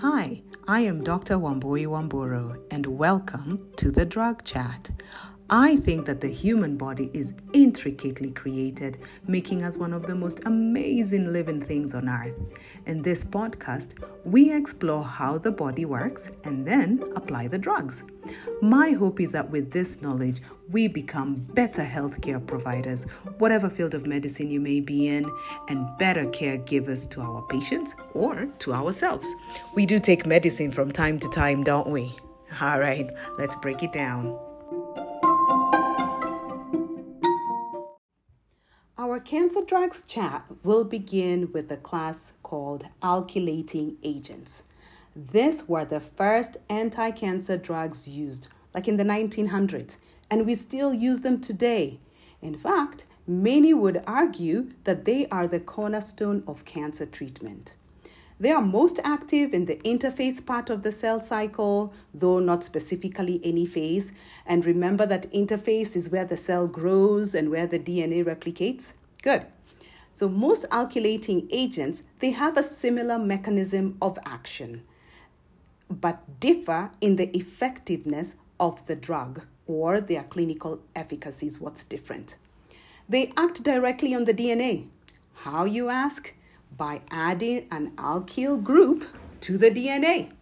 Hi, I am Dr. Wambui Wamburu, and welcome to the Drug Chat. I think that the human body is intricately created, making us one of the most amazing living things on earth. In this podcast, we explore how the body works and then apply the drugs. My hope is that with this knowledge, we become better healthcare providers, whatever field of medicine you may be in, and better caregivers to our patients or to ourselves. We do take medicine from time to time, don't we? All right, let's break it down. Cancer drugs chat will begin with a class called alkylating agents. These were the first anti cancer drugs used, like in the 1900s, and we still use them today. In fact, many would argue that they are the cornerstone of cancer treatment. They are most active in the interphase part of the cell cycle, though not specifically any phase. And remember that interphase is where the cell grows and where the DNA replicates. Good. So most alkylating agents, they have a similar mechanism of action, but differ in the effectiveness of the drug or their clinical efficacy is what's different. They act directly on the DNA. How you ask? By adding an alkyl group to the DNA.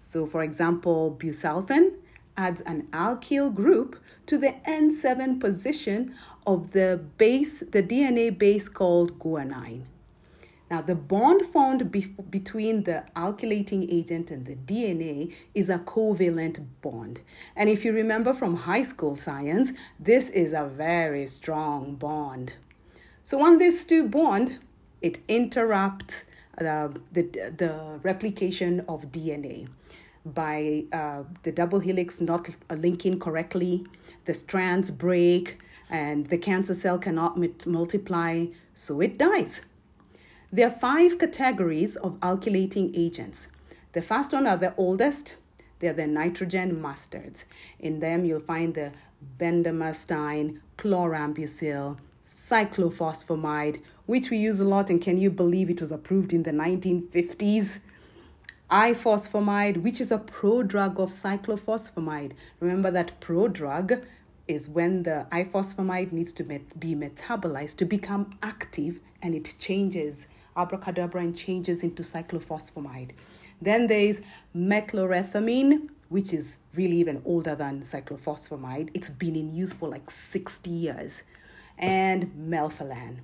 So, for example, busulfan adds an alkyl group to the N7 position of the base, the DNA base called guanine. Now, the bond formed be- between the alkylating agent and the DNA is a covalent bond. And if you remember from high school science, this is a very strong bond. So, on this two bond, it interrupts uh, the, the replication of DNA by uh, the double helix not linking correctly, the strands break, and the cancer cell cannot multiply, so it dies. There are five categories of alkylating agents. The first one are the oldest, they're the nitrogen mustards. In them, you'll find the bendamustine, chlorambucil, cyclophosphamide, which we use a lot, and can you believe it was approved in the 1950s? Ifosfamide, which is a prodrug of cyclophosphamide. Remember that prodrug is when the ifosfamide needs to met- be metabolized to become active and it changes, abracadabra, and changes into cyclophosphamide. Then there's mechlorethamine, which is really even older than cyclophosphamide. It's been in use for like 60 years. And melphalan.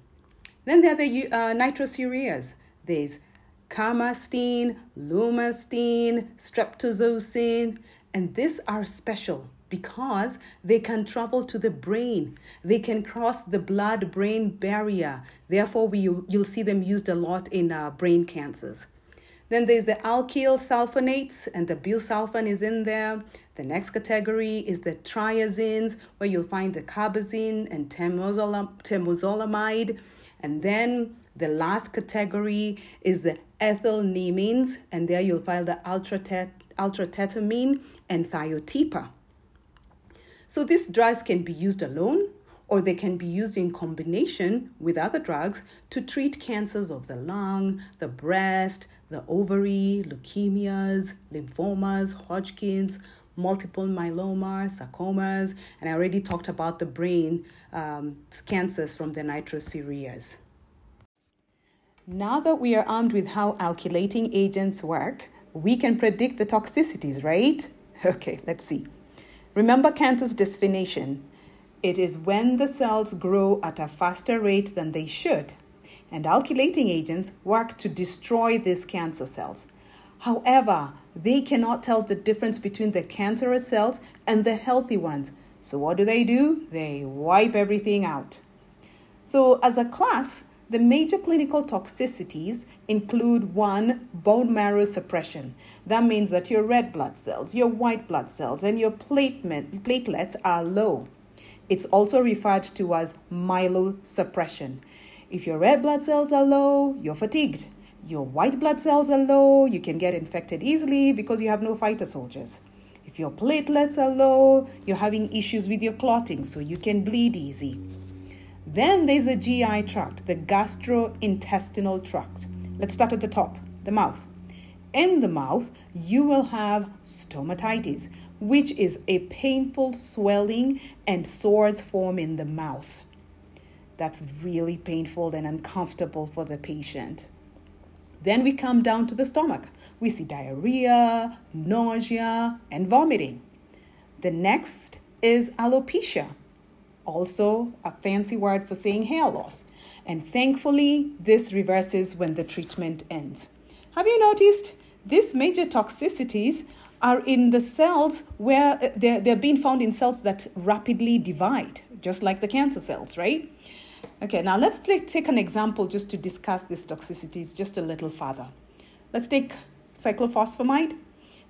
Then there are the uh, nitrosoureas. There's carmustine, lomustine, streptozocin, and these are special because they can travel to the brain. They can cross the blood brain barrier. Therefore, we, you'll see them used a lot in uh, brain cancers. Then there's the alkyl sulfonates, and the busulfan is in there. The next category is the triazines, where you'll find dacarbazine and temozolomide. And then the last category is the ethylenimines, and there you'll find the altretamine and thiotepa. So these drugs can be used alone or they can be used in combination with other drugs to treat cancers of the lung, the breast, the ovary, leukemias, lymphomas, Hodgkin's, multiple myeloma, sarcomas, and I already talked about the brain um, cancers from the nitrosoureas. Now that we are armed with how alkylating agents work, we can predict the toxicities, right? Okay, let's see. Remember cancer's definition. It is when the cells grow at a faster rate than they should, and alkylating agents work to destroy these cancer cells. However, they cannot tell the difference between the cancerous cells and the healthy ones. So, what do they do? They wipe everything out. So, as a class, the major clinical toxicities include one, bone marrow suppression. That means that your red blood cells, your white blood cells, and your platelets are low. It's also referred to as myelosuppression. If your red blood cells are low, you're fatigued. Your white blood cells are low, you can get infected easily because you have no fighter soldiers. If your platelets are low, you're having issues with your clotting, so you can bleed easy. Then there's a GI tract, the gastrointestinal tract. Let's start at the top, the mouth. in the mouth, you will have stomatitis, which is a painful swelling and sores form in the mouth. That's really painful and uncomfortable for the patient. Then we come down to the stomach. We see diarrhea, nausea, and vomiting. The next is alopecia, also a fancy word for saying hair loss. And thankfully, this reverses when the treatment ends. Have you noticed these major toxicities are in the cells where uh, they're, they're being found in cells that rapidly divide, just like the cancer cells, right? Okay, now let's take an example just to discuss these toxicities just a little further. Let's take cyclophosphamide,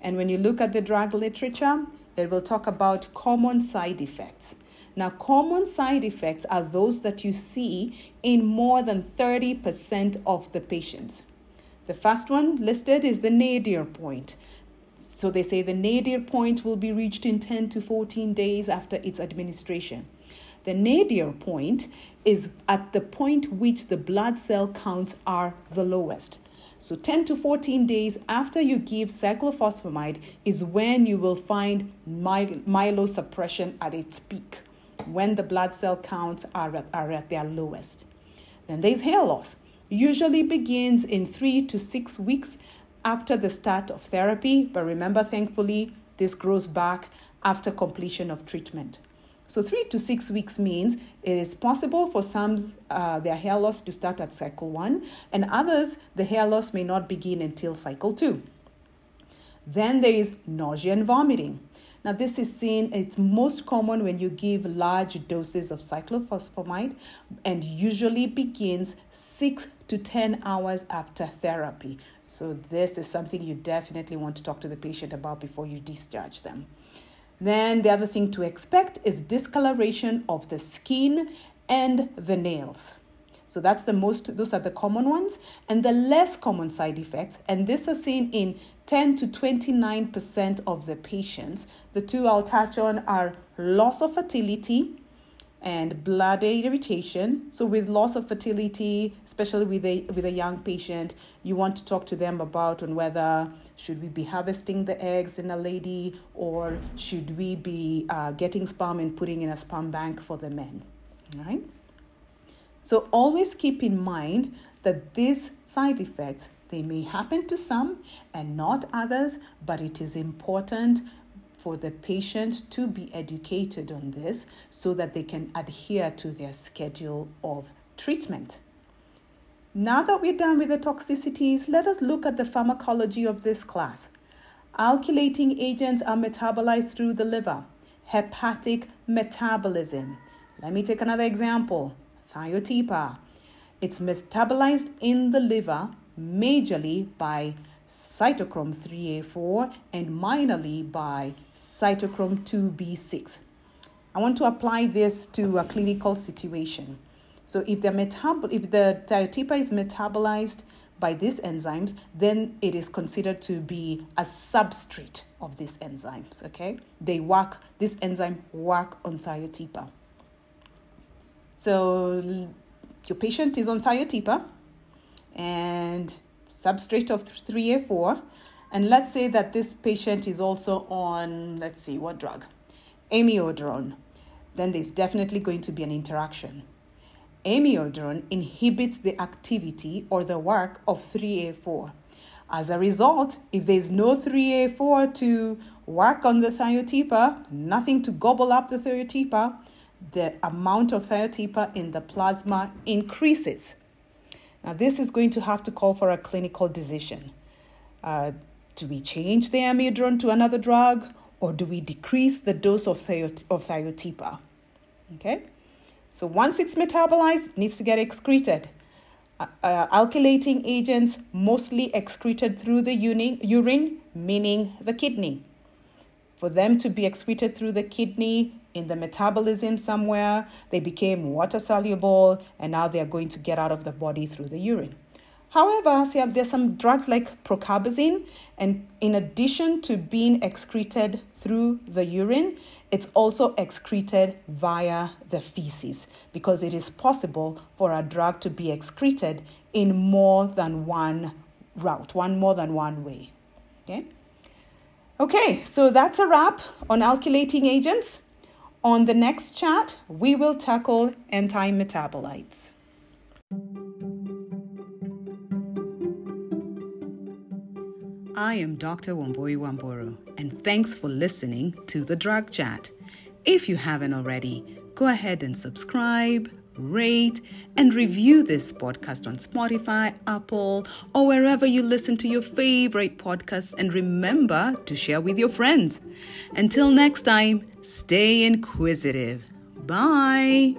and when you look at the drug literature, it will talk about common side effects. Now, common side effects are those that you see in more than 30% of the patients. The first one listed is the nadir point. So they say the nadir point will be reached in 10 to 14 days after its administration. The nadir point is at the point which the blood cell counts are the lowest. So 10 to 14 days after you give cyclophosphamide is when you will find my- myelosuppression at its peak, when the blood cell counts are at, are at their lowest. Then there's hair loss. Usually begins in 3 to 6 weeks after the start of therapy, but remember thankfully this grows back after completion of treatment. So three to six weeks means it is possible for some uh, their hair loss to start at cycle one, and others the hair loss may not begin until cycle two. Then there is nausea and vomiting. Now, this is seen, it's most common when you give large doses of cyclophosphamide and usually begins 6 to 10 hours after therapy. So, this is something you definitely want to talk to the patient about before you discharge them. Then the other thing to expect is discoloration of the skin and the nails. So that's the most, those are the common ones. And the less common side effects, and this is seen in 10 to 29% of the patients. The two I'll touch on are loss of fertility and bladder irritation. So with loss of fertility, especially with a with a young patient, you want to talk to them about on whether should we be harvesting the eggs in a lady or should we be uh, getting sperm and putting in a sperm bank for the men, right? So always keep in mind that these side effects they may happen to some and not others, but it is important for the patient to be educated on this so that they can adhere to their schedule of treatment. Now that we're done with the toxicities, let us look at the pharmacology of this class. Alkylating agents are metabolized through the liver, hepatic metabolism. Let me take another example thiotepa. It's metabolized in the liver majorly by cytochrome 3A4 and minorly by cytochrome 2B6. I want to apply this to a clinical situation. So if the metab- if the thiotepa is metabolized by these enzymes, then it is considered to be a substrate of these enzymes. Okay, they work. This enzyme work on thiotepa. So your patient is on thiotepa, and substrate of 3A4. And let's say that this patient is also on, let's see, what drug? Amiodarone. Then there's definitely going to be an interaction. Amiodarone inhibits the activity or the work of 3A4. As a result, if there's no 3A4 to work on the thiotepa, nothing to gobble up the thiotepa, the amount of thiotepa in the plasma increases. Now, this is going to have to call for a clinical decision. Uh, do we change the amiodarone to another drug or do we decrease the dose of, thiot- of thiotepa? Okay, so once it's metabolized, it needs to get excreted. Uh, uh, alkylating agents mostly excreted through the uni- urine, meaning the kidney. For them to be excreted through the kidney, in the metabolism somewhere, they became water soluble, and now they are going to get out of the body through the urine. However, see, um, there's some drugs like procarbazine, and in addition to being excreted through the urine, it's also excreted via the feces because it is possible for a drug to be excreted in more than one route, one more than one way. Okay? Okay, so that's a wrap on alkylating agents. On the next chat, we will tackle anti metabolites. I am Dr. Wambui Wamburu, and thanks for listening to the Drug Chat. If you haven't already, go ahead and subscribe, rate, and review this podcast on Spotify, Apple, or wherever you listen to your favorite podcasts. And remember to share with your friends. Until next time, stay inquisitive. Bye.